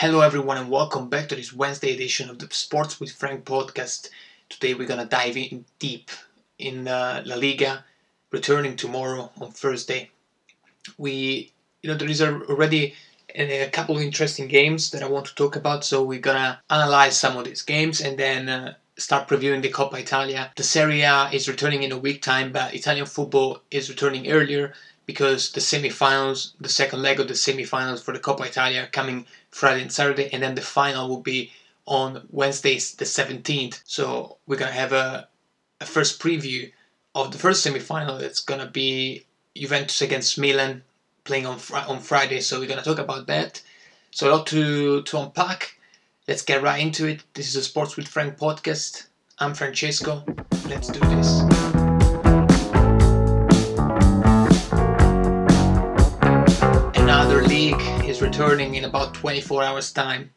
Hello, everyone, and welcome back to this Wednesday edition of the Sports with Frank podcast. Today, we're gonna dive in deep in uh, La Liga, returning tomorrow on Thursday. We, you know, there is already a couple of interesting games that I want to talk about, so we're gonna analyze some of these games and then uh, start previewing the Coppa Italia. The Serie A is returning in a week time, but Italian football is returning earlier because the semi-finals, the second leg of the semi-finals for the Coppa Italia are coming Friday and Saturday, and then the final will be on Wednesday, the 17th. So we're gonna have a, a first preview of the first semi-final. That's gonna be Juventus against Milan playing on fr- on Friday. So we're gonna talk about that. So a lot to to unpack. Let's get right into it. This is a Sports with Frank podcast. I'm Francesco. Let's do this. Returning in about 24 hours' time.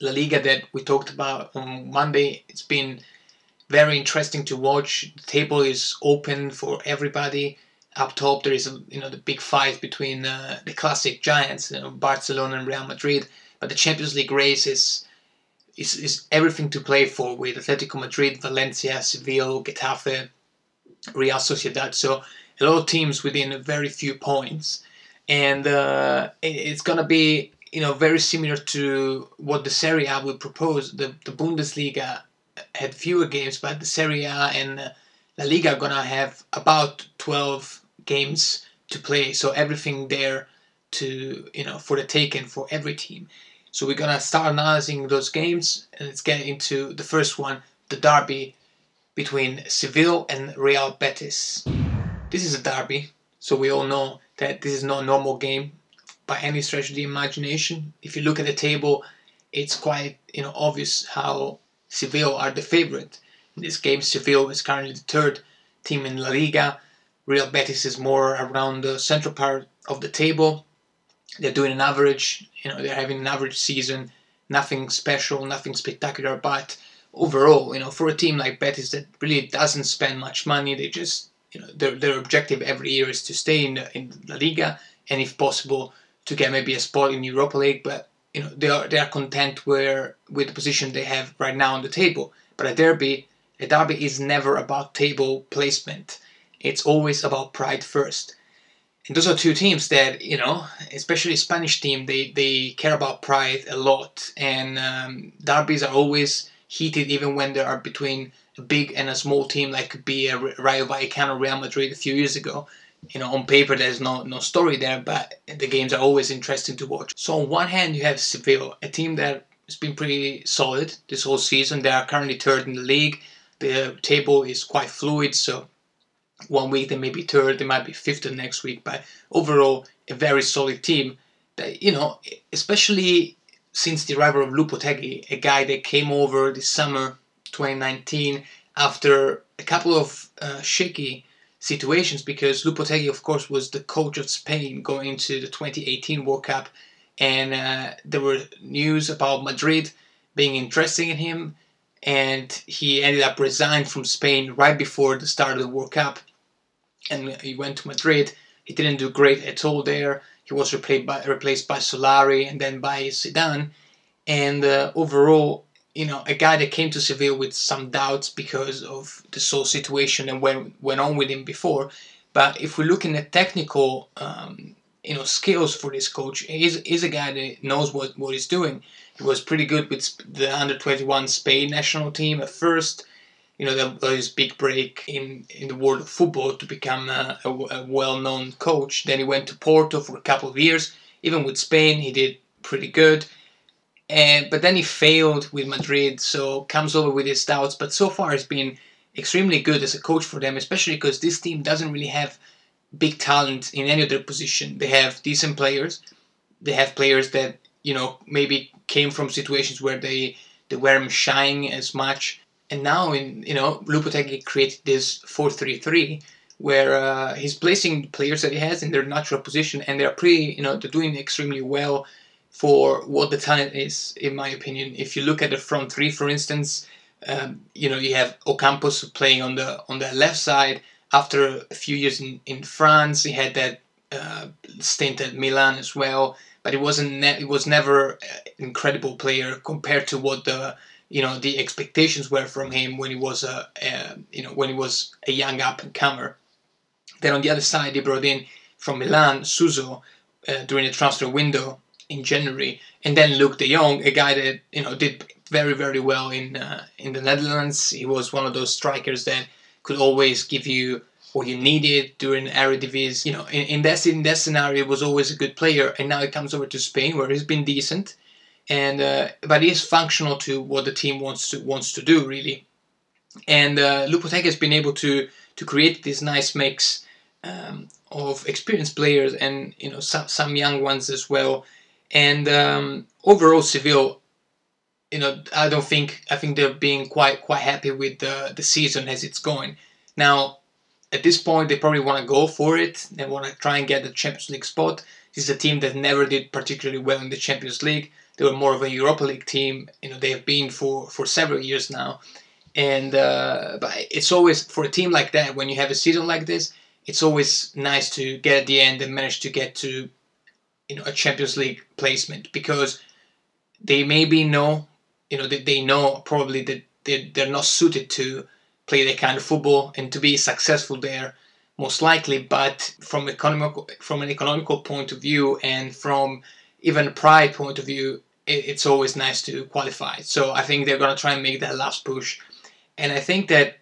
La Liga that we talked about on Monday. It's been very interesting to watch. The table is open for everybody. Up top, there is you know the big fight between uh, the classic giants, you know, Barcelona and Real Madrid. But the Champions League race is is, is everything to play for with Atletico Madrid, Valencia, Seville, Getafe, Real Sociedad. So a lot of teams within very few points, and uh, it, it's gonna be you know very similar to what the Serie A would propose. The the Bundesliga had fewer games, but the Serie A and La Liga are gonna have about twelve games to play. So everything there to you know for the taken for every team. So we're gonna start analyzing those games, and let's get into the first one, the derby between Seville and Real Betis. This is a derby, so we all know that this is not a normal game by any stretch of the imagination. If you look at the table, it's quite you know obvious how Seville are the favorite. In this game, Seville is currently the third team in La Liga. Real Betis is more around the central part of the table they're doing an average, you know, they're having an average season, nothing special, nothing spectacular, but overall, you know, for a team like Betis that really doesn't spend much money, they just, you know, their, their objective every year is to stay in, in La Liga and if possible to get maybe a spot in Europa League, but you know, they are they are content where with the position they have right now on the table. But a derby, a derby is never about table placement. It's always about pride first. And those are two teams that you know, especially Spanish team, they they care about pride a lot, and um, derbies are always heated, even when they are between big and a small team, like could be a Rayo Vallecano, Real Madrid a few years ago. You know, on paper there's no no story there, but the games are always interesting to watch. So on one hand, you have Seville, a team that has been pretty solid this whole season. They are currently third in the league. The table is quite fluid, so one week they may be third, they might be fifth the next week, but overall a very solid team. That you know, especially since the arrival of Lopetegui, a guy that came over this summer 2019 after a couple of uh, shaky situations because Lopetegui, of course, was the coach of Spain going into the 2018 World Cup, and uh, there were news about Madrid being interested in him, and he ended up resigning from Spain right before the start of the World Cup and he went to Madrid. He didn't do great at all there. He was replaced by replaced by Solari and then by Zidane. And uh, overall, you know, a guy that came to Seville with some doubts because of the whole situation and went went on with him before. But if we're looking at technical, um, you know, skills for this coach, he's, he's a guy that knows what, what he's doing. He was pretty good with the under 21 Spain national team at first you know, there was big break in, in the world of football to become a, a, a well-known coach. Then he went to Porto for a couple of years. Even with Spain, he did pretty good. And but then he failed with Madrid, so comes over with his doubts. But so far, he's been extremely good as a coach for them, especially because this team doesn't really have big talent in any of their position. They have decent players. They have players that you know maybe came from situations where they they weren't shining as much and now in you know Lopetegui created this 4-3-3 where uh, he's placing players that he has in their natural position and they're pretty you know they're doing extremely well for what the talent is in my opinion if you look at the front three for instance um, you know you have Ocampos playing on the on the left side after a few years in, in France he had that uh, stint at Milan as well but it wasn't. Ne- it was never an incredible player compared to what the you know the expectations were from him when he was a, a you know when he was a young up and comer. Then on the other side, they brought in from Milan Suso uh, during the transfer window in January, and then Luuk de Jong, a guy that you know did very very well in uh, in the Netherlands. He was one of those strikers that could always give you what you needed during Eredivisie. You know, in, in that in that scenario, was always a good player, and now he comes over to Spain where he's been decent, and uh, but he is functional to what the team wants to wants to do really. And uh, Lopetegui has been able to to create this nice mix um, of experienced players and you know some some young ones as well. And um, overall, Seville, you know, I don't think I think they're being quite quite happy with the the season as it's going. Now, at this point, they probably want to go for it. They want to try and get the Champions League spot. This is a team that never did particularly well in the Champions League. They were more of a Europa League team. You know, they have been for for several years now. And uh, but it's always for a team like that when you have a season like this, it's always nice to get at the end and manage to get to you know a Champions League placement because they maybe know you know they, they know probably that they, they're not suited to play that kind of football and to be successful there most likely. But from economical from an economical point of view and from even pride point of view it, it's always nice to qualify. So i think they're going to try and make that last push. And i think that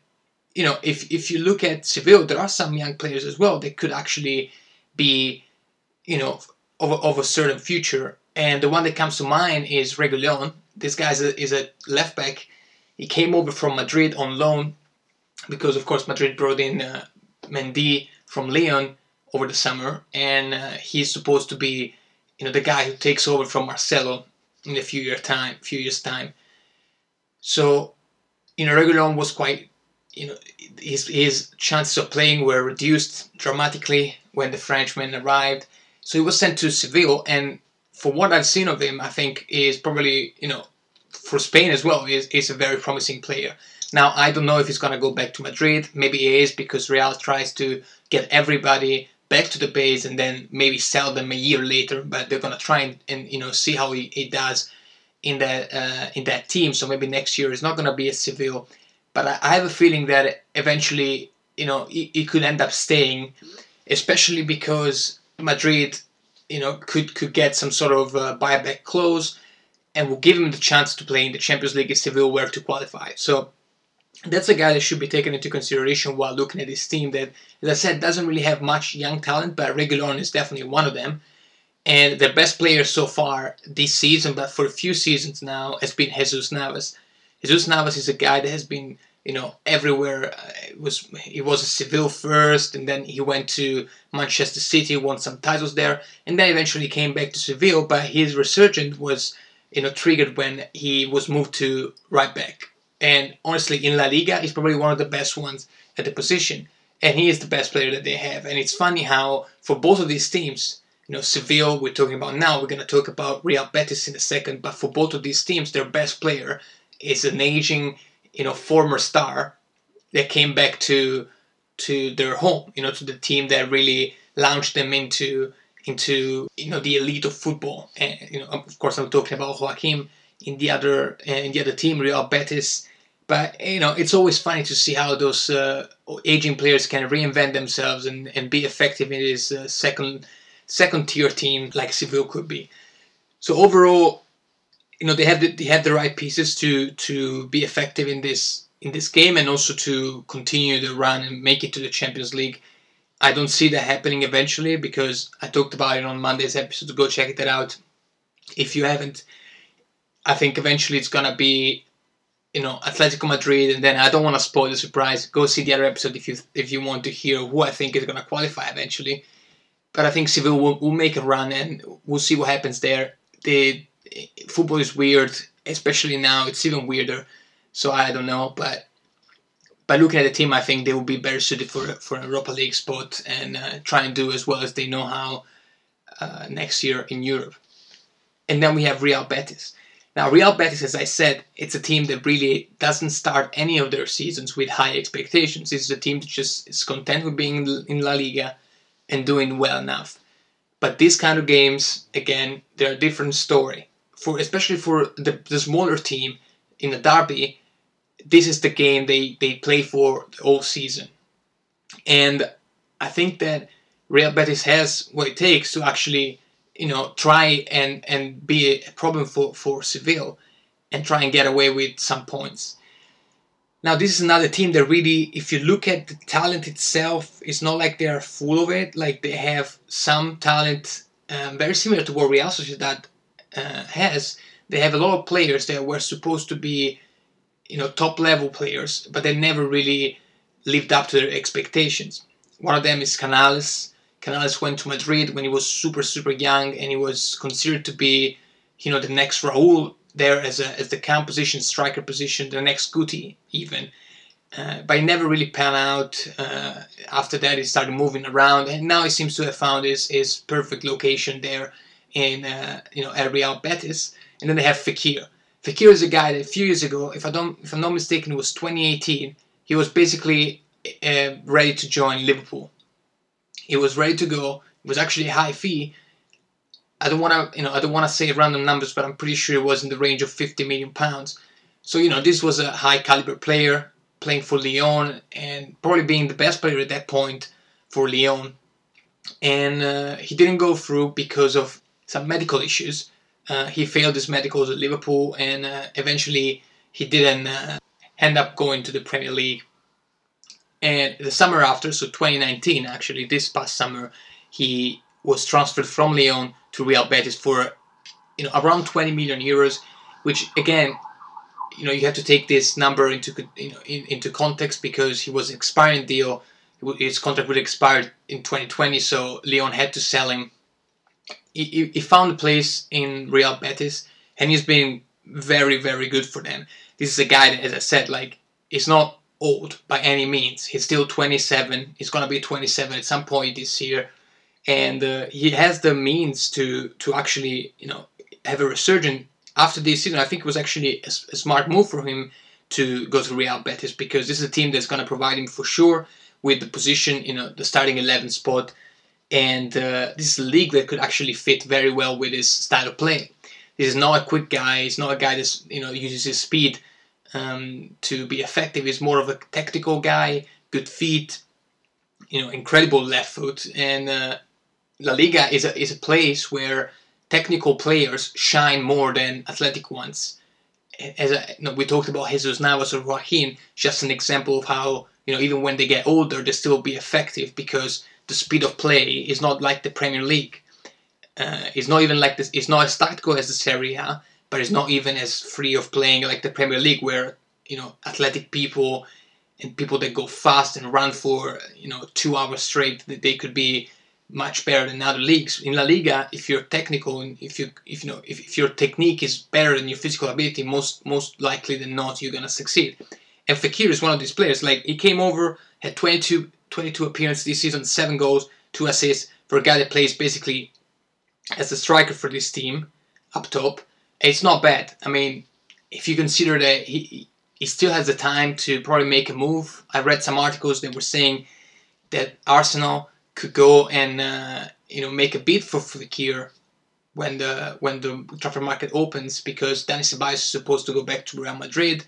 you know, if if you look at Seville, there are some young players as well that could actually be, you know, of a, of a certain future. And the one that comes to mind is Reguilon. This guy is a, is a left back. He came over from Madrid on loan because, of course, Madrid brought in uh, Mendy from Lyon over the summer, and uh, he's supposed to be, you know, the guy who takes over from Marcelo in a few year time, few years time. So, you know, Reguilon was quite you know, his, his chances of playing were reduced dramatically when the Frenchman arrived. So he was sent to Seville, and for what I've seen of him, I think is probably, you know, for Spain as well, is, is a very promising player. Now, I don't know if he's to go back to Madrid. Maybe he is because Real tries to get everybody back to the base and then maybe sell them a year later. But they're to try and, and, you know see how he, he does in that uh, in that team. So maybe next year is not to be a Seville but I, I have a feeling that eventually, you know, he, he could end up staying, especially because Madrid, you know, could could get some sort of uh, buyback clause and will give him the chance to play in the Champions League if Seville were to qualify. So that's a guy that should be taken into consideration while looking at this team that, as I said, doesn't really have much young talent, but Reguilon is definitely one of them. And their best player so far this season, but for a few seasons now, has been Jesus Navas. Jesus Navas is a guy that has been you know everywhere. Uh, it was he was a Seville first, and then he went to Manchester City, won some titles there, and then eventually came back to Seville. But his resurgence was you know triggered when he was moved to right back. And honestly, in La Liga, he's probably one of the best ones at the position, and he is the best player that they have. And it's funny how for both of these teams, you know, Seville we're talking about now. We're gonna talk about Real Betis in a second, but for both of these teams, their best player is an aging you know former star that came back to to their home you know to the team that really launched them into into you know the elite of football. And you know of course I'm talking about Joaquin in the other in the other team Real Betis. But you know it's always funny to see how those uh, aging players can reinvent themselves and, and be effective in this uh, second second tier team like Seville could be. So overall you know they have the, they have the right pieces to to be effective in this in this game and also to continue the run and make it to the Champions League. I don't see that happening eventually because I talked about it on Monday's episode. Go check that out if you haven't. I think eventually it's gonna be, you know, Atletico Madrid, and then I don't want to spoil the surprise. Go see the other episode if you if you want to hear who I think is gonna qualify eventually. But I think Seville will, will make a run, and we'll see what happens there. The football is weird, especially now. It's even weirder. So I don't know, but by looking at the team, I think they will be better suited for for a Europa League spot and uh, try and do as well as they know how uh, next year in Europe. And then we have Real Betis. Now, Real Betis, as I said, it's a team that really doesn't start any of their seasons with high expectations. It's a team that just is content with being in La Liga and doing well enough. But these kind of games, again, they're a different story. For especially for the, the smaller team in the derby, this is the game they, they play for whole season. And I think that Real Betis has what it takes to actually, you know, try and, and be a problem for, for Seville and try and get away with some points. Now, this is another team that really, if you look at the talent itself, it's not like they are full of it. Like they have some talent um, very similar to what Real Sociedad uh, has. They have a lot of players that were supposed to be, you know, top level players, but they never really lived up to their expectations. One of them is Canales. Canales went to Madrid when he was super, super young, and he was considered to be, you know, the next Raúl there as a as the cam position, striker position, the next Guti even. Uh, but he never really panned out. Uh, after that, he started moving around, and now he seems to have found his, his perfect location there in uh, you know at Real Betis. And then they have Fekir. Fekir is a guy that a few years ago, if I don't if I'm not mistaken, it was 2018. He was basically uh, ready to join Liverpool. He was ready to go. It was actually a high fee, I don't want to, you know, I don't want to say random numbers, but I'm pretty sure it was in the range of 50 million pounds. So you know, this was a high caliber player playing for Lyon and probably being the best player at that point for Lyon. And uh, he didn't go through because of some medical issues. Uh, he failed his medicals at Liverpool, and uh, eventually he didn't uh, end up going to the Premier League. And the summer after, so 2019, actually, this past summer, he was transferred from Lyon to Real Betis for you know around 20 million euros, which again, you know, you have to take this number into you know in, into context because he was expiring deal. His contract would expire in 2020, so Lyon had to sell him. He, he found a place in Real Betis, and he's been very, very good for them. This is a guy that, as I said, like, is not old by any means. He's still 27. He's gonna be 27 at some point this year and uh, he has the means to to actually you know have a resurgence after this season. I think it was actually a, a, smart move for him to go to Real Betis because this is a team that's to provide him for sure with the position, you know, the starting eleven spot, and uh, this league that could actually fit very well with his style of play. He's not a quick guy. He's not a guy that you know uses his speed um, to be effective. He's more of a tactical guy, good feet, you know, incredible left foot, and uh, La Liga is a, is a place where technical players shine more than athletic ones. As a, you know, we talked about Jesus Navas or Joaquin, just an example of how you know even when they get older, they still be effective because the speed of play is not like the Premier League. Uh, it's not even like this. It's not as tactical as the Serie A, but it's not even as free of playing like the Premier League, where you know athletic people and people that go fast and run for you know two hours straight, they could be much better than other leagues. In La Liga, if you're technical and if you if you know if, if your technique is better than your physical ability, most most likely than not you're gonna succeed. And Fekir is one of these players. Like he came over, had 22, 22 appearances this season, seven goals, two assists for a guy that plays basically as a striker for this team up top. It's not bad. I mean, if you consider that he he still has the time to probably make a move. I read some articles that were saying that Arsenal could go and uh, you know make a bid for Fekir when the when the transfer market opens because Dani Ceballos is supposed to go back to Real Madrid,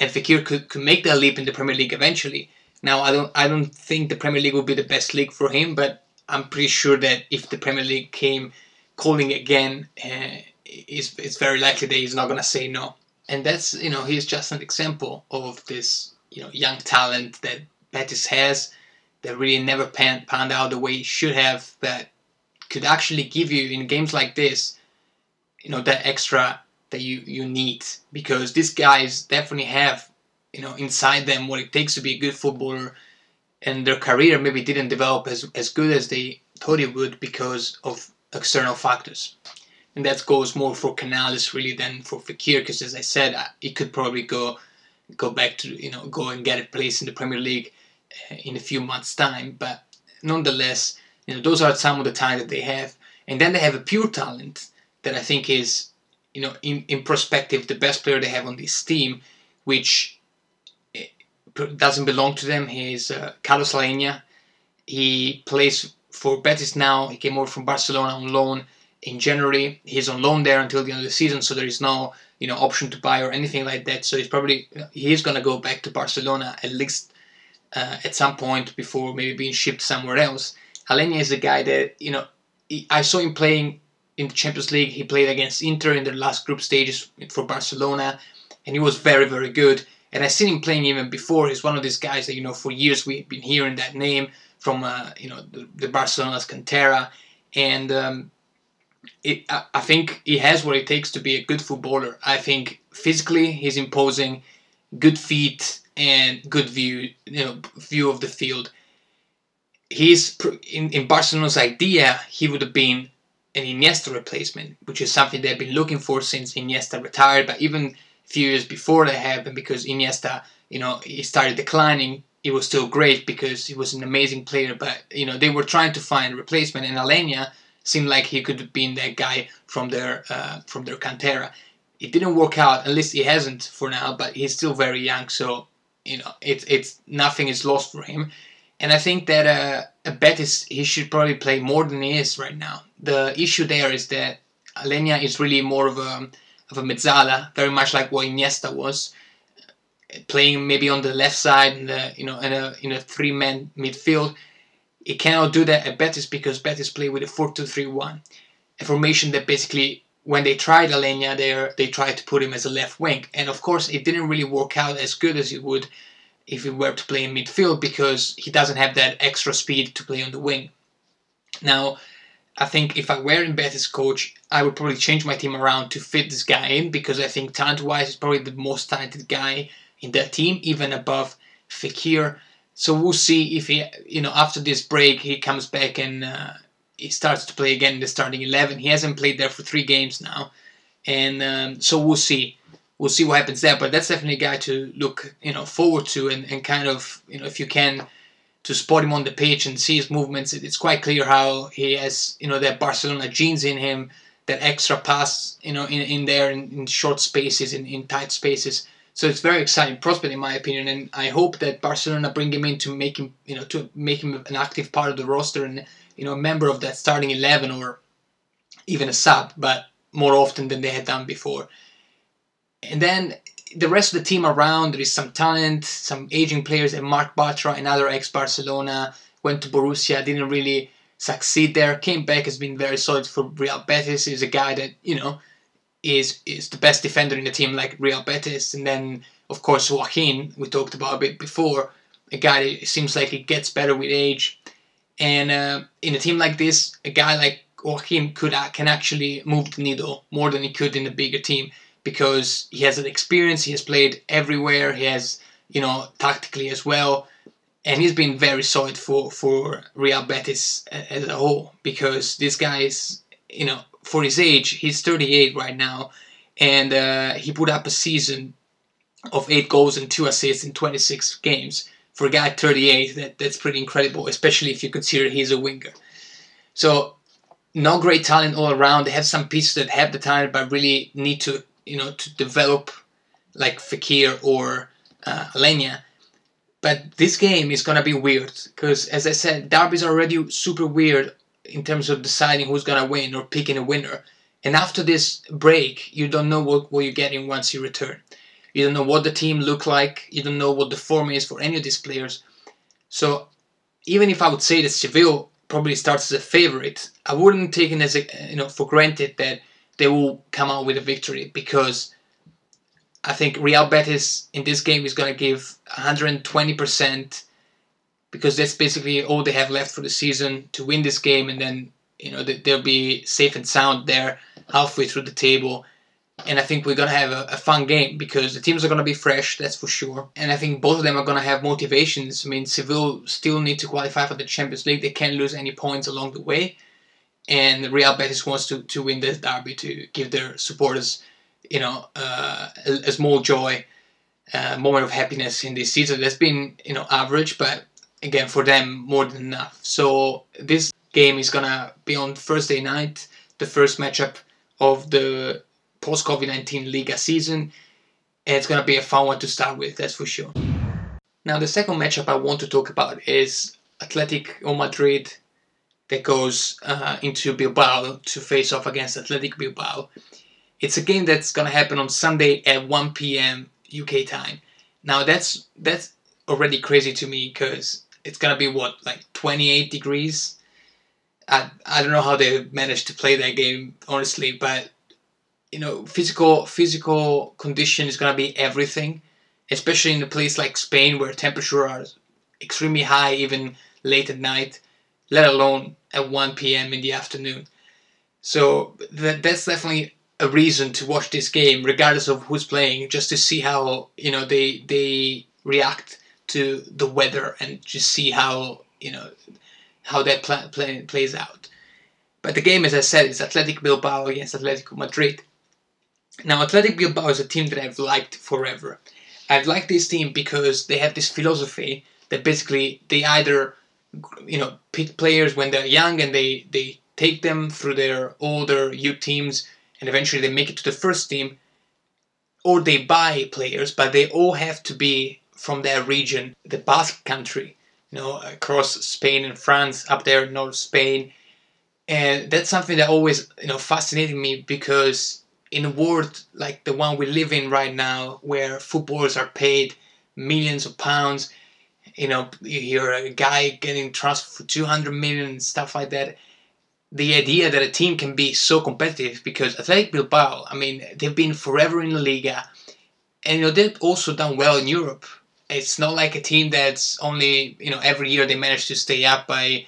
and Fekir could, could make that leap in the Premier League eventually. Now I don't I don't think the Premier League would be the best league for him, but I'm pretty sure that if the Premier League came calling again, uh, it's, it's very likely that he's not gonna say no. And that's you know he's just an example of this you know young talent that Betis has that really never pan, panned out the way it should have that could actually give you in games like this you know that extra that you you need because these guys definitely have you know inside them what it takes to be a good footballer and their career maybe didn't develop as, as good as they thought it would because of external factors and that goes more for Canales really than for Fekir because as I said it could probably go go back to you know go and get a place in the Premier League in a few months' time. But nonetheless, you know, those are some of the talent that they have. And then they have a pure talent that I think is, you know, in, in perspective, the best player they have on this team, which eh, doesn't belong to them. He's uh, Carlos Aleñá. He plays for Betis now. He came over from Barcelona on loan in January. He's on loan there until the end of the season, so there is no you know option to buy or anything like that. So he's probably he's gonna go back to Barcelona at least uh, at some point before maybe being shipped somewhere else. Aleñá is a guy that you know I saw him playing in the Champions League. He played against Inter in the last group stages for Barcelona, and he was very very good. And I've seen him playing even before. He's one of these guys that you know for years we've been hearing that name from uh, you know the, the Barcelona's Cantera, and um, it, I, I think he has what it takes to be a good footballer. I think physically he's imposing, good feet and good view you know view of the field. He's in, in Barcelona's idea he would have been an Iniesta replacement, which is something they've been looking for since Iniesta retired. But even few years before that happened, because Iniesta, you know, he started declining, it was still great because he was an amazing player. But you know, they were trying to find a replacement, and Aleñá seemed like he could have been that guy from their uh, from their cantera. It didn't work out, at least he hasn't for now. But he's still very young, so you know, it's it's nothing is lost for him. And I think that uh, a bet is he should probably play more than he is right now. The issue there is that Aleñá is really more of a of a mezzala, very much like what Iniesta was, playing maybe on the left side in the you know in a in a three man midfield. He cannot do that at Betis because Betis play with a 4-2-3-1, a formation that basically when they tried Aleñá there they tried to put him as a left wing, and of course it didn't really work out as good as it would if he were to play in midfield because he doesn't have that extra speed to play on the wing. Now, I think if I were in Betis coach, I would probably change my team around to fit this guy in because I think talent-wise he's probably the most talented guy in that team, even above Fekir. So we'll see if he, you know, after this break he comes back and uh, he starts to play again in the starting eleven. He hasn't played there for three games now, and um, so we'll see we'll see what happens there. But that's definitely a guy to look, you know, forward to and, and kind of, you know, if you can, to spot him on the pitch and see his movements. It's quite clear how he has, you know, that Barcelona genes in him, that extra pass, you know, in, in there in, in short spaces, in, in tight spaces. So it's very exciting prospect in my opinion, and I hope that Barcelona bring him in to make him, you know, to make him an active part of the roster and you know a member of that starting eleven or even a sub, but more often than they had done before. And then the rest of the team around, there is some talent, some aging players, and Marc Bartra, another ex-Barcelona, went to Borussia, didn't really succeed there, came back, has been very solid for Real Betis, is a guy that, you know, is is the best defender in the team like Real Betis. And then, of course, Joaquin, we talked about a bit before, a guy that seems like he gets better with age. And uh, in a team like this, a guy like Joaquin could uh, can actually move the needle more than he could in a bigger team because he has an experience. He has played everywhere. He has, you know, tactically as well, and he's been very solid for for Real Betis as a whole. Because this guy is, you know, for his age, he's 38 right now, and uh, he put up a season of eight goals and two assists in 26 games. For a guy 38, that that's pretty incredible, especially if you consider he's a winger. So no great talent all around. They have some pieces that have the talent, but really need to you know to develop like Fekir or uh, Aleñá. But this game is gonna be weird because, as I said, derbies are already super weird in terms of deciding who's gonna win or picking a winner. And after this break, you don't know what, what you're getting once you return. You don't know what the team look like. You don't know what the form is for any of these players. So even if I would say that Seville probably starts as a favorite, I wouldn't take it as a, you know for granted that they will come out with a victory because I think Real Betis in this game is going to give 120% because that's basically all they have left for the season to win this game and then you know they'll be safe and sound there halfway through the table and I think we're gonna have a, a, fun game because the teams are gonna be fresh, that's for sure. And I think both of them are gonna have motivations. I mean, Seville still need to qualify for the Champions League; they can't lose any points along the way and Real Betis wants to, to win this derby to give their supporters, you know, uh, a, a, small joy, a moment of happiness in this season. That's been, you know, average, but again for them more than enough. So this game is gonna be on Thursday night, the first matchup of the post COVID nineteen Liga season, and it's gonna be a fun one to start with. That's for sure. Now the second matchup I want to talk about is Atletico Madrid that goes uh, into Bilbao to face off against Athletic Bilbao. It's a game that's gonna happen on Sunday at 1 p.m. UK time. Now that's that's already crazy to me because it's gonna be what like 28 degrees. I I don't know how they managed to play that game honestly, but you know physical physical condition is gonna be everything, especially in a place like Spain where temperatures are extremely high even late at night, let alone at 1 p.m. in the afternoon. So that that's definitely a reason to watch this game, regardless of who's playing, just to see how you know they they react to the weather and just see how you know how that play, play, plays out. But the game, as I said, is Athletic Bilbao against Atletico Madrid. Now, Athletic Bilbao is a team that I've liked forever. I've liked this team because they have this philosophy that basically they either you know pick players when they're young and they they take them through their older youth teams and eventually they make it to the first team or they buy players but they all have to be from their region the basque country you know across spain and france up there in north spain. And that's something that always you know fascinated me because in a world like the one we live in right now where footballers are paid millions of pounds you know you hear a guy getting transferred for 200 million and stuff like that the idea that a team can be so competitive because Athletic Bilbao, I mean, they've been forever in La Liga, and you know they've also done well in Europe. It's not like a team that's only you know every year they manage to stay up by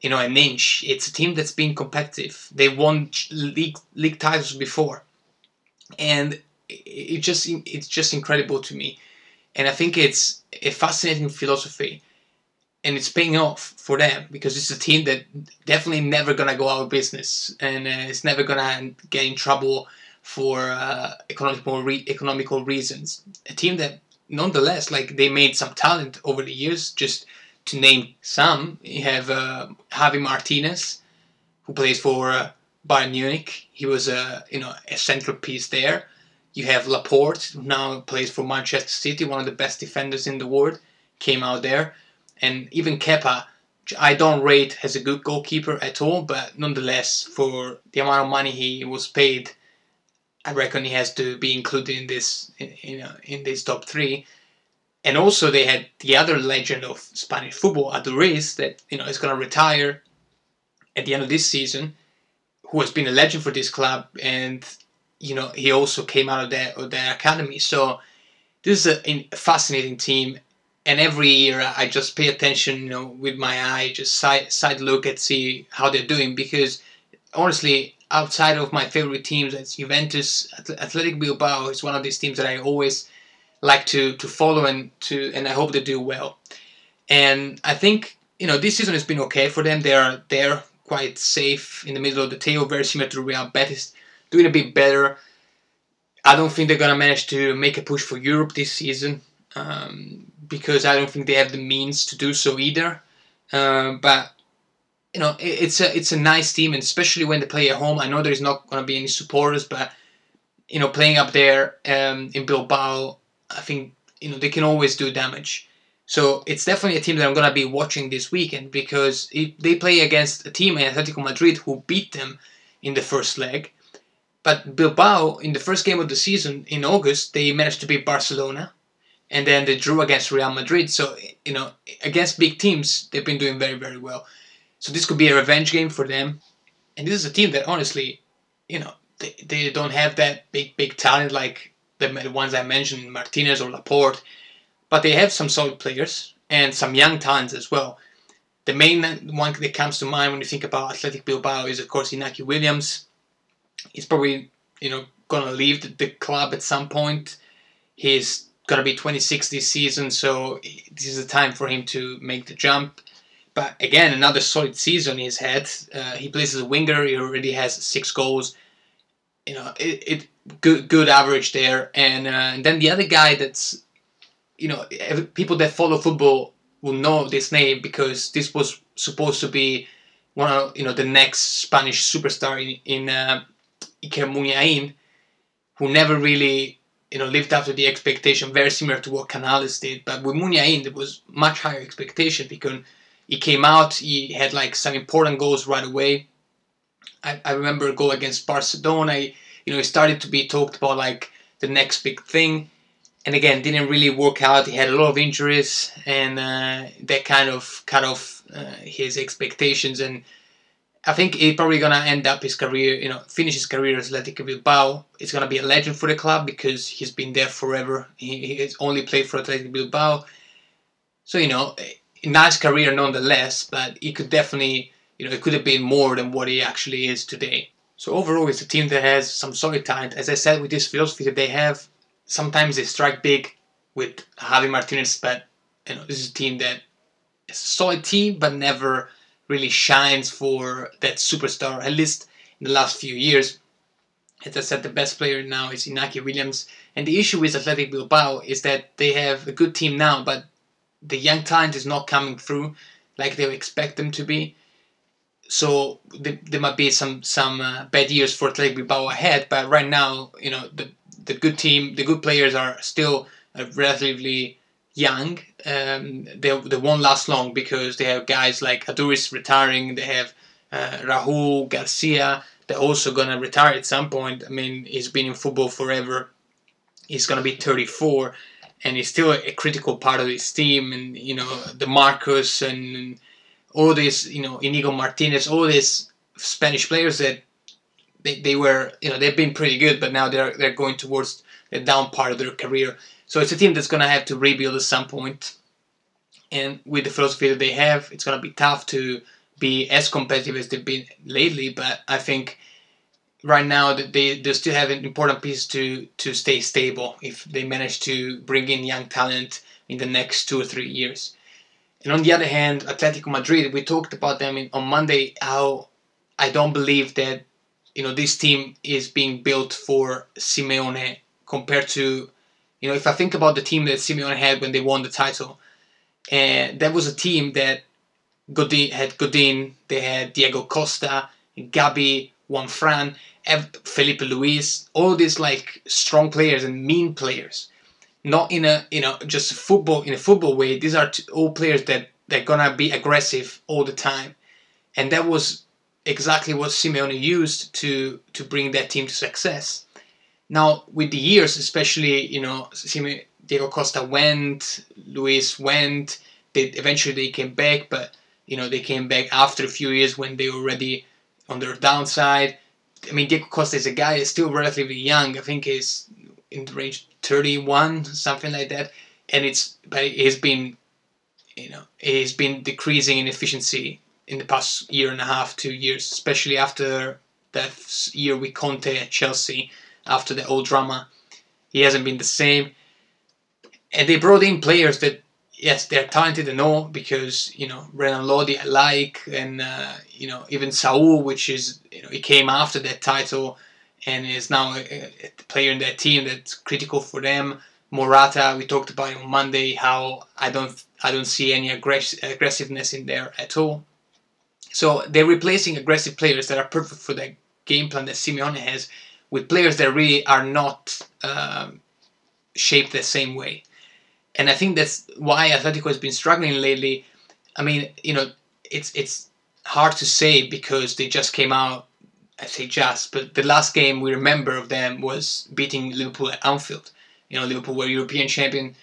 you know an inch. It's a team that's been competitive. They won league league titles before, and it just it's just incredible to me, and I think it's a fascinating philosophy and it's paying off for them because it's a team that definitely never gonna go out of business and uh, it's never gonna get in trouble for uh, economical re- economical reasons. A team that nonetheless like they made some talent over the years. Just to name some, you have uh, Javi Martinez, who plays for uh, Bayern Munich. He was a you know a central piece there. You have Laporte, now plays for Manchester City, one of the best defenders in the world. Came out there and even Kepa, I don't rate as a good goalkeeper at all, but nonetheless, for the amount of money he was paid, I reckon he has to be included in this, you uh, know, in this top three. And also, they had the other legend of Spanish football, Aduriz, that you know is going to retire at the end of this season, who has been a legend for this club, and you know he also came out of their of their academy. So this is a, fascinating team, and every year I just pay attention, you know, with my eye, just side side look and see how they're doing because honestly, outside of my favorite teams, it's Juventus, Athletic Bilbao is one of these teams that I always like to to follow and to and I hope they do well. And I think you know this season has been okay for them. They are they're quite safe in the middle of the table, very similar to Real Betis, doing a bit better. I don't think they're gonna manage to make a push for Europe this season. Um, because I don't think they have the means to do so either. Uh, but you know, it, it's a it's a nice team, and especially when they play at home. I know there's not going to be any supporters, but you know, playing up there um, in Bilbao, I think you know they can always do damage. So it's definitely a team that I'm to be watching this weekend because they play against a team in Atletico Madrid who beat them in the first leg. But Bilbao, in the first game of the season in August, they managed to beat Barcelona and then they drew against Real Madrid. So you know, against big teams, they've been doing very very well. So this could be a revenge game for them. And this is a team that honestly, you know, they, they don't have that big big talent like the ones I mentioned, Martinez or Laporte, but they have some solid players and some young talents as well. The main one that comes to mind when you think about Athletic Bilbao is of course Inaki Williams. He's probably you know gonna leave the, the club at some point. He's gonna be 26 this season, so this is the time for him to make the jump. But again, another solid season he's had. Uh, he plays as a winger. He already has six goals. You know, it, it good good average there. And, uh, and then the other guy that's, you know, people that follow football will know this name because this was supposed to be one of you know the next Spanish superstar in in uh, Iker Muniain, who never really you know, lived up to the expectation, very similar to what Canales did. But with Muniain, there was much higher expectation because he came out. He had like some important goals right away. I, I remember a goal against Barcelona. He, you know, he started to be talked about like the next big thing, and again, didn't really work out. He had a lot of injuries, and uh, that kind of cut off uh, his expectations. And I think he's probably gonna end up his career, you know, finish his career as Athletic Bilbao. It's gonna be a legend for the club because he's been there forever. He, he's only played for Athletic Bilbao, so you know, a nice career nonetheless. But he could definitely, you know, it could have been more than what he actually is today. So overall, it's a team that has some solid talent. As I said, with this philosophy that they have, sometimes they strike big with Javi Martinez, but you know, this is a team that is a solid team, but never really shines for that superstar, at least in the last few years. As I said, the best player now is Inaki Williams. And the issue with Athletic Bilbao is that they have a good team now, but the young talent is not coming through like they expect them to be. So there might be some some uh, bad years for Athletic Bilbao ahead, but right now, you know, the the good team, the good players are still uh, relatively young. Um, they, they won't last long because they have guys like Aduriz retiring. They have uh, Raúl Garcia. They're also gonna retire at some point. I mean, he's been in football forever. He's gonna be 34, and he's still a, critical part of his team. And you know, De Marcos and, and all these, you know, Inigo Martinez, all these Spanish players that they, they were, you know, they've been pretty good, but now they're they're going towards the down part of their career. So it's a team that's going to have to rebuild at some point. And with the philosophy that they have, it's going to be tough to be as competitive as they've been lately. But I think right now they, they still have an important piece to, to stay stable if they manage to bring in young talent in the next two or three years. And on the other hand, Atletico Madrid, we talked about them in, on Monday, how I don't believe that you know this team is being built for Simeone compared to you know, if I think about the team that Simeone had when they won the title, and that was a team that Godin had Godin, they had Diego Costa, Gabi, Juan Fran, Filipe Luis, all these like strong players and mean players. Not in a you know just football in a football way. These are all players that they're gonna be aggressive all the time, and that was exactly what Simeone used to to bring that team to success. Now, with the years, especially, you know, Diego Costa went, Luis went, they eventually they came back, but you know they came back after a few years when they were already on their downside. I mean, Diego Costa is a guy that's still relatively young. I think he's in the range 31, something like that, and it's but he's been, you know, he's been decreasing in efficiency in the past year and a half, two years, especially after that year with Conte at Chelsea after the old drama. He hasn't been the same. And they brought in players that, yes, they're talented and all because, you know, Renan Lodi I like, and, uh, you know, even Saul, which is, you know, he came after that title and is now a, a player in that team that's critical for them. Morata, we talked about on Monday how I don't I don't see any aggress- aggressiveness in there at all. So they're replacing aggressive players that are perfect for the game plan that Simeone has with players that really are not um, shaped the same way. And I think that's why Atletico has been struggling lately. I mean, you know, it's it's hard to say because they just came out. I say just, but the last game we remember of them was beating Liverpool at Anfield. You know, Liverpool were European champion,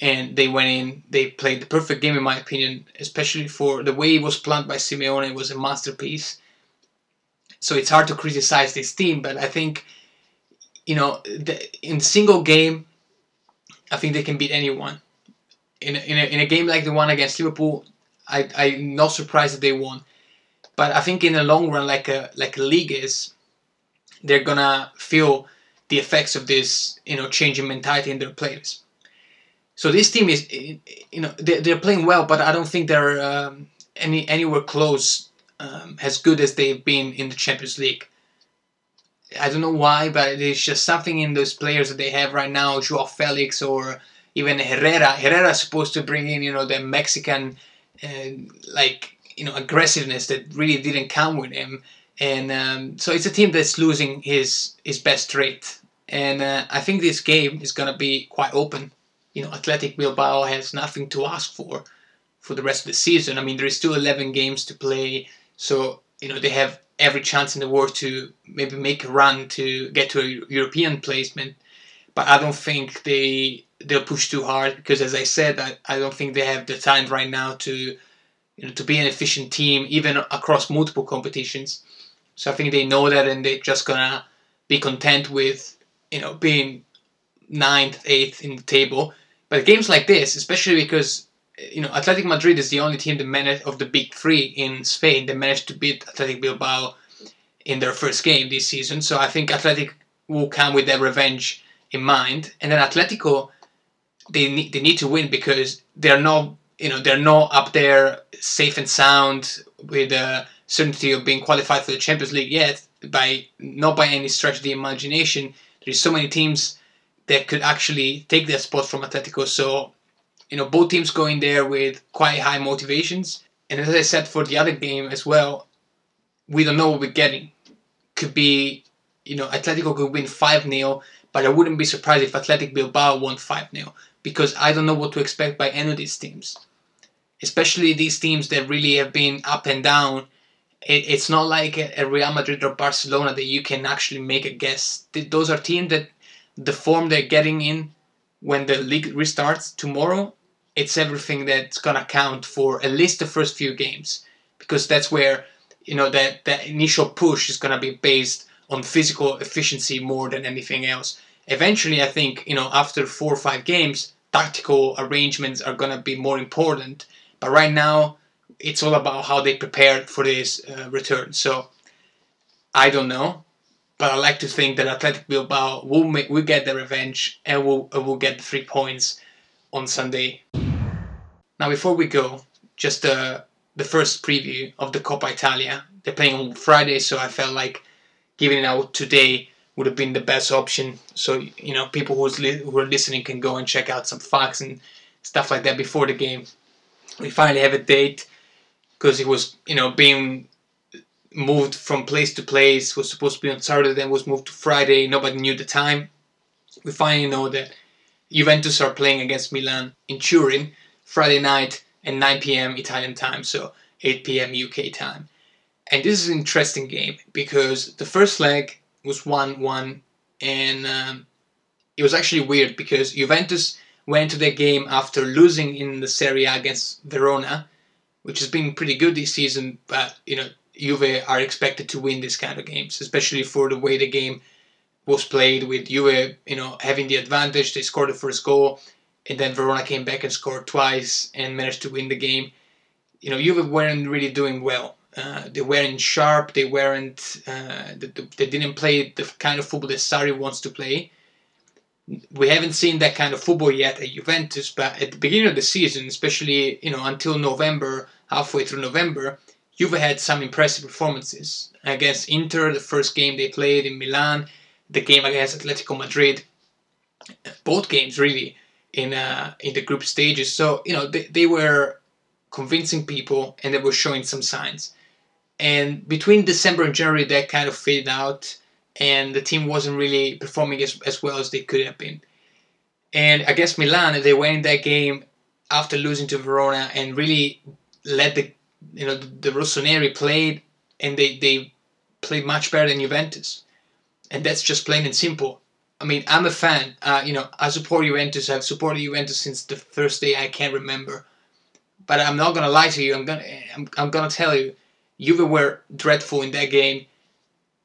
and they went in. They played the perfect game, in my opinion, especially for the way it was planned by Simeone. It was a masterpiece so it's hard to criticize this team. But I think, you know, the, in single game, I think they can beat anyone. In a, in, a, in a game like the one against Liverpool, I I'm not surprised that they won. But I think in the long run, like a like a league is, they're gonna feel the effects of this, you know, changing mentality in their players. So this team is, you know, they're, playing well, but I don't think they're um, any anywhere close um, as good as they've been in the Champions League. I don't know why, but there's just something in those players that they have right now, Joao Felix or even Herrera. Herrera is supposed to bring in, you know, the Mexican, uh, like, you know, aggressiveness that really didn't come with him. And um, so it's a team that's losing his his best trait. And uh, I think this game is going to be quite open. You know, Athletic Bilbao has nothing to ask for for the rest of the season. I mean, there is still 11 games to play, so you know they have every chance in the world to maybe make a run to get to a European placement. But I don't think they they'll push too hard because, as I said, I, I don't think they have the time right now to you know to be an efficient team even across multiple competitions. So I think they know that and they're just gonna be content with you know being ninth, eighth in the table. But games like this, especially because you know Atletico Madrid is the only team that managed of the big three in Spain that managed to beat Athletic Bilbao in their first game this season. So I think Athletic will come with their revenge in mind, and then Atletico they need they need to win because they're not you know they're not up there safe and sound with the certainty of being qualified for the Champions League yet by not by any stretch of the imagination. There's so many teams that could actually take their spot from Atletico. So, you know, both teams going there with quite high motivations. And as I said for the other game as well, we don't know what we're getting. Could be, you know, Atletico could win 5 0, but I wouldn't be surprised if Athletic Bilbao won 5 0 because I don't know what to expect by any of these teams. Especially these teams that really have been up and down. it's not like a Real Madrid or Barcelona that you can actually make a guess. Those are teams that the form they're getting in when the league restarts tomorrow, it's everything that's gonna count for at least the first few games because that's where you know that that initial push is gonna be based on physical efficiency more than anything else. Eventually, I think you know after four or five games, tactical arrangements are gonna be more important. But right now, it's all about how they prepare for this uh, return. So I don't know but I like to think that Athletic Bilbao will make, will get their revenge and will will get the three points on Sunday. Now, before we go, just uh, the first preview of the Coppa Italia. They're playing on Friday, so I felt like giving it out today would have been the best option. So you know, people who's li- who are listening can go and check out some facts and stuff like that before the game. We finally have a date because it was you know being moved from place to place. Was supposed to be on Saturday, then was moved to Friday. Nobody knew the time. We finally know that Juventus are playing against Milan in Turin Friday night at 9 p.m. Italian time, so 8 p.m. UK time. And this is an interesting game because the first leg was 1 1, and um, it was actually weird because Juventus went to the game after losing in the Serie A against Verona, which has been pretty good this season, but you know Juve are expected to win this kind of games, especially for the way the game was played with Juve, you know, having the advantage. They scored the first goal, and then Verona came back and scored twice and managed to win the game. You know, Juve weren't really doing well. Uh, they weren't sharp. They weren't. Uh, they, they didn't play the kind of football that Sarri wants to play. We haven't seen that kind of football yet at Juventus, but at the beginning of the season, especially you know until November, halfway through November, Juve had some impressive performances against Inter, the first game they played in Milan, the game against Atletico Madrid, both games really in uh, in the group stages. So you know they, they were convincing people and they were showing some signs. And between December and January, that kind of faded out, and the team wasn't really performing as, as well as they could have been. And guess Milan, they went in that game after losing to Verona and really let the you know the, the Rossoneri played and they they played much better than Juventus, and that's just plain and simple. I mean, I'm a fan. Uh, you know, I support Juventus. I've supported Juventus since the first day I can remember. But I'm not gonna lie to you. I'm gonna I'm, I'm gonna tell you, Juve were dreadful in that game,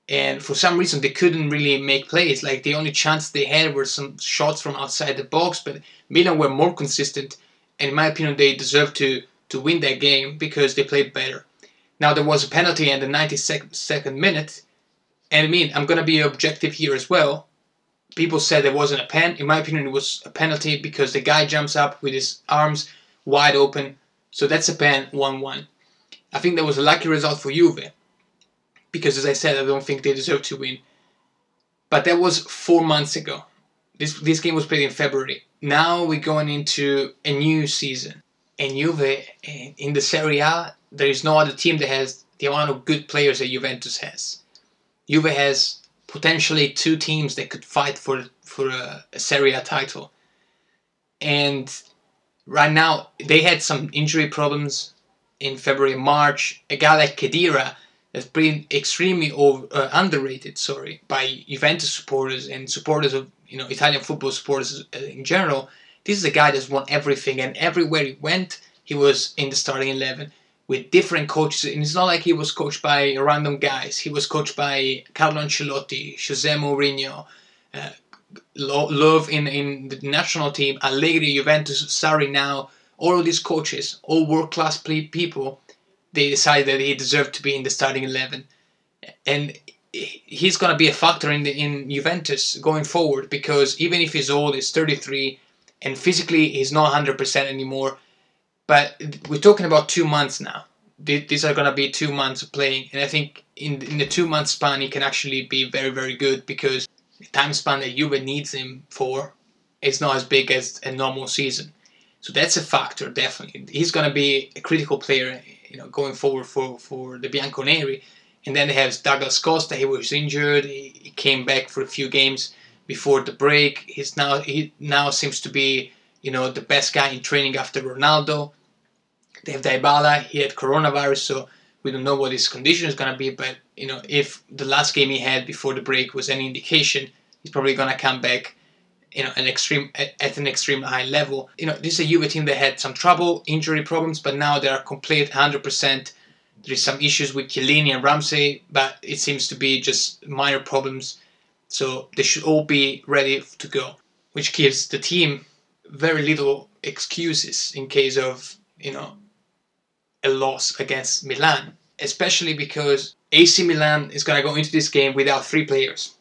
and for some reason they couldn't really make plays. Like the only chance they had were some shots from outside the box. But Milan were more consistent, and in my opinion, they deserved to to win that game because they played better. Now there was a penalty in the 92nd minute, and I mean I'm gonna be objective here as well. People said it wasn't a pen. In my opinion, it was a penalty because the guy jumps up with his arms wide open. So that's a pen 1-1. I think that was a lucky result for Juve because, as I said, I don't think they deserve to win. But that was four months ago. This this game was played in February. Now we're going into a new season and Juve eh, in the Serie A, there is no other team that has the amount of good players that Juventus has. Juve has potentially two teams that could fight for for a, a Serie A title, and right now they had some injury problems in February March. A guy like Khedira has been extremely over, uh, underrated, sorry, by Juventus supporters and supporters of you know Italian football supporters uh, in general. This is a guy that's won everything, and everywhere he went, he was in the starting eleven with different coaches. And it's not like he was coached by random guys. He was coached by Carlo Ancelotti, Jose Mourinho, uh, Löw in, in the national team, Allegri, Juventus, Sarri now, all of these coaches, all world class people, they decided that he deserved to be in the starting 11. And he's going to be a factor in the, in Juventus going forward because even if he's old, he's 33, and physically he's not 100% anymore, but we're talking about two months now. These are going to be two months of playing, and I think in, in the two month span, he can actually be very, very good because the time span that Juve needs him for is not as big as a normal season. So that's a factor, definitely. He's going to be a critical player, you know, going forward for, for the Bianconeri. And then they have Douglas Costa. He was injured. He, he came back for a few games before the break. He's now he now seems to be you know the best guy in training after Ronaldo. They have Dybala. He had coronavirus, so we don't know what his condition is gonna be. But you know, if the last game he had before the break was any indication, he's probably gonna come back. You know, an extreme at an extreme high level. You know, this is a Juve team that had some trouble, injury problems, but now they are complete 100%. There's some issues with Chiellini and Ramsey, but it seems to be just minor problems. So they should all be ready to go, which gives the team very little excuses in case of you know a loss against Milan, especially because AC Milan is going to go into this game without three players.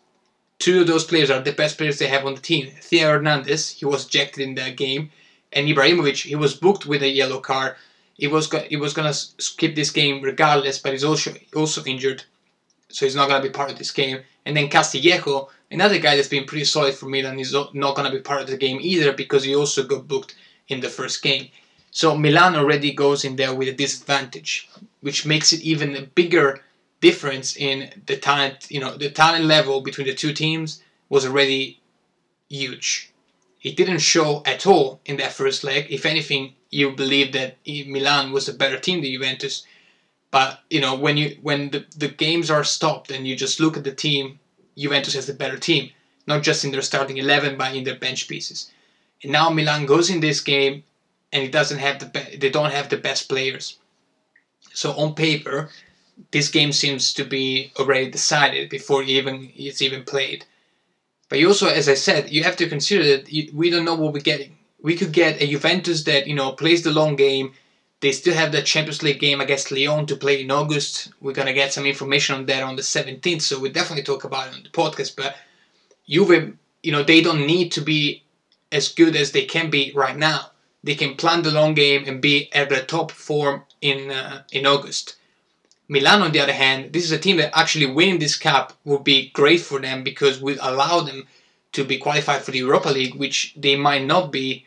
Two of those players are the best players they have on the team. Theo Hernandez, he was ejected in that game, and Ibrahimovic, he was booked with a yellow card. He was go- he was gonna skip this game regardless, but he's also also injured, so he's not gonna be part of this game. And then Castillejo, another guy that's been pretty solid for Milan, is not gonna be part of the game either because he also got booked in the first game. So Milan already goes in there with a disadvantage, which makes it even a bigger difference in the talent. You know, the talent level between the two teams was already huge. It didn't show at all in that first leg. If anything, you believe that Milan was a better team than Juventus. But you know, when you when the, the games are stopped and you just look at the team, Juventus has the better team, not just in their starting eleven, but in their bench pieces. And now Milan goes in this game and it doesn't have the be- they don't have the best players. So on paper, this game seems to be already decided before even it's even played. But you also, as I said, you have to consider that we don't know what we're getting. We could get a Juventus that you know plays the long game. They still have the Champions League game against Lyon to play in August. We're gonna get some information on that on the 17th, so we'll definitely talk about it on the podcast. But Juve, you know, they don't need to be as good as they can be right now they can plan the long game and be at the top form in uh, in August. Milan, on the other hand, this is a team that actually winning this cup would be great for them because would allow them to be qualified for the Europa League, which they might not be.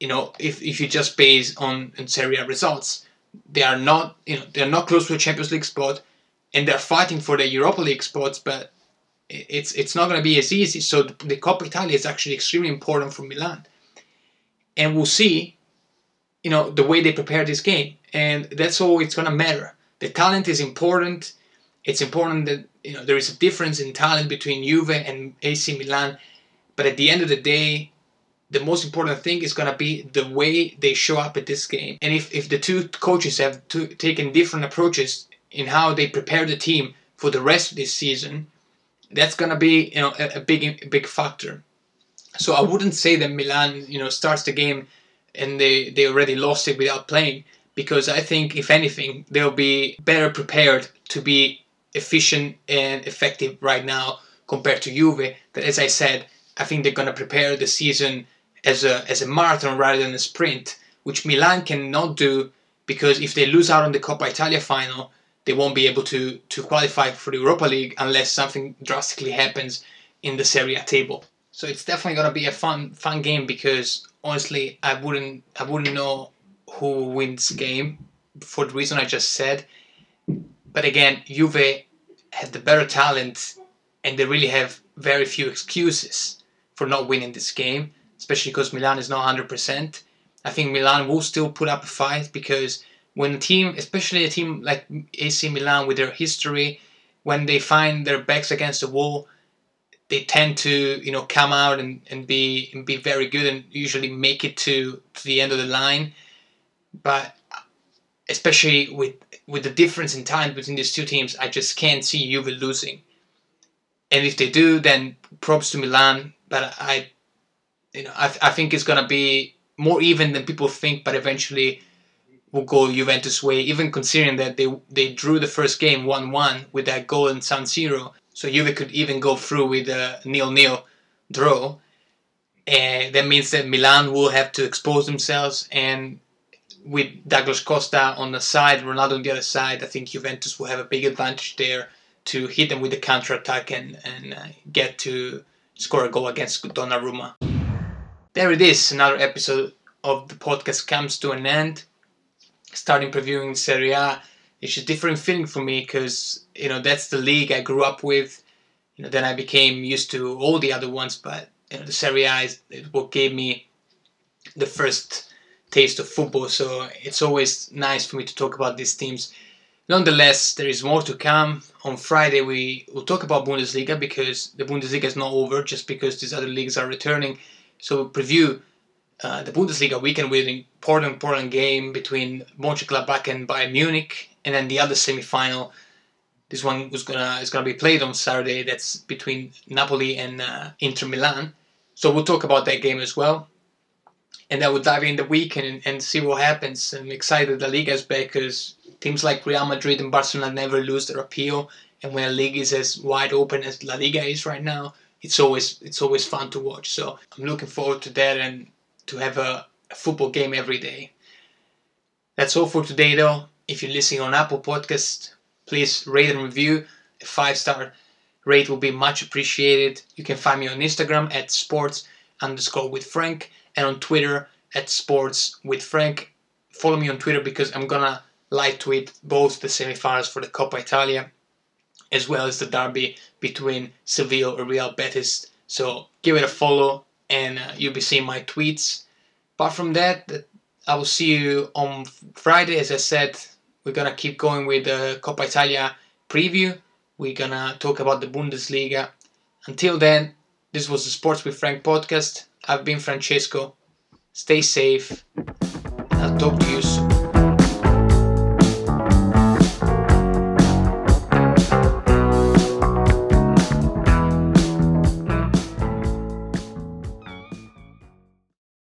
You know, if, if you just base on, on Serie A results, they are not you know they're not close to a Champions League spot, and they're fighting for the Europa League spots, but it's it's not going to be as easy. So the, the Coppa Italia is actually extremely important for Milan and we'll see, you know, the way they prepare this game, and that's all it's gonna matter. The talent is important. It's important that you know there is a difference in talent between Juve and AC Milan, but at the end of the day, the most important thing is gonna be the way they show up at this game. And if, if the two coaches have to, taken different approaches in how they prepare the team for the rest of this season, that's gonna be you know a, a big a big factor. So I wouldn't say that Milan, you know, starts the game and they, they already lost it without playing because I think if anything they'll be better prepared to be efficient and effective right now compared to Juve. That as I said, I think they're gonna prepare the season as a as a marathon rather than a sprint, which Milan cannot do because if they lose out on the Coppa Italia final, they won't be able to to qualify for the Europa League unless something drastically happens in the Serie A table. So it's definitely gonna be a fun fun game because honestly I wouldn't I wouldn't know who wins game for the reason I just said. But again, Juve have the better talent and they really have very few excuses for not winning this game, especially because Milan is not 100%. I think Milan will still put up a fight because when a team, especially a team like AC Milan with their history, when they find their backs against the wall, they tend to you know come out and, and be and be very good and usually make it to, to the end of the line. But especially with with the difference in time between these two teams, I just can't see Juve losing. And if they do, then props to Milan. But I, you know, I, I think it's gonna be more even than people think. But eventually, will go Juventus way. Even considering that they they drew the first game one one with that goal in San Siro, so Juve could even go through with a nil nil draw. And that means that Milan will have to expose themselves and with Douglas Costa on the side, Ronaldo on the other side, I think Juventus will have a big advantage there to hit them with the counter attack and, and uh, get to score a goal against Donnarumma. There it is, another episode of the podcast comes to an end. Starting previewing Serie A, it's a different feeling for me because you know that's the league I grew up with. You know, then I became used to all the other ones, but you know, the Serie A is what gave me the first taste of football, so it's always nice for me to talk about these teams. Nonetheless, there is more to come. On Friday, we will talk about Bundesliga because the Bundesliga is not over just because these other leagues are returning. So we'll preview uh, the Bundesliga weekend with an important, important game between Mönchengladbach and Bayern Munich, and then the other semi-final. This one was gonna is gonna be played on Saturday. That's between Napoli and uh, Inter Milan. So we'll talk about that game as well and then we'll dive in the weekend and, and see what happens. I'm excited the league is back because teams like Real Madrid and Barcelona never lose their appeal, and when a league is as wide open as La Liga is right now, it's always it's always fun to watch. So I'm looking forward to that and to have a, a football game every day. That's all for today, though. If you're listening on Apple Podcast, please rate and review. A five star rate will be much appreciated. You can find me on Instagram at sports underscore with Frank and on Twitter at Sports with Frank. Follow me on Twitter because I'm gonna live tweet both the semifinals for the Coppa Italia as well as the derby between Seville and Real Betis. So give it a follow and uh, you'll be seeing my tweets. Apart from that, I will see you on Friday. As I said, we're gonna keep going with the Coppa Italia preview. We're gonna talk about the Bundesliga. Until then, this was the Sports with Frank podcast. I've been Francesco. Stay safe. I'll talk to you soon.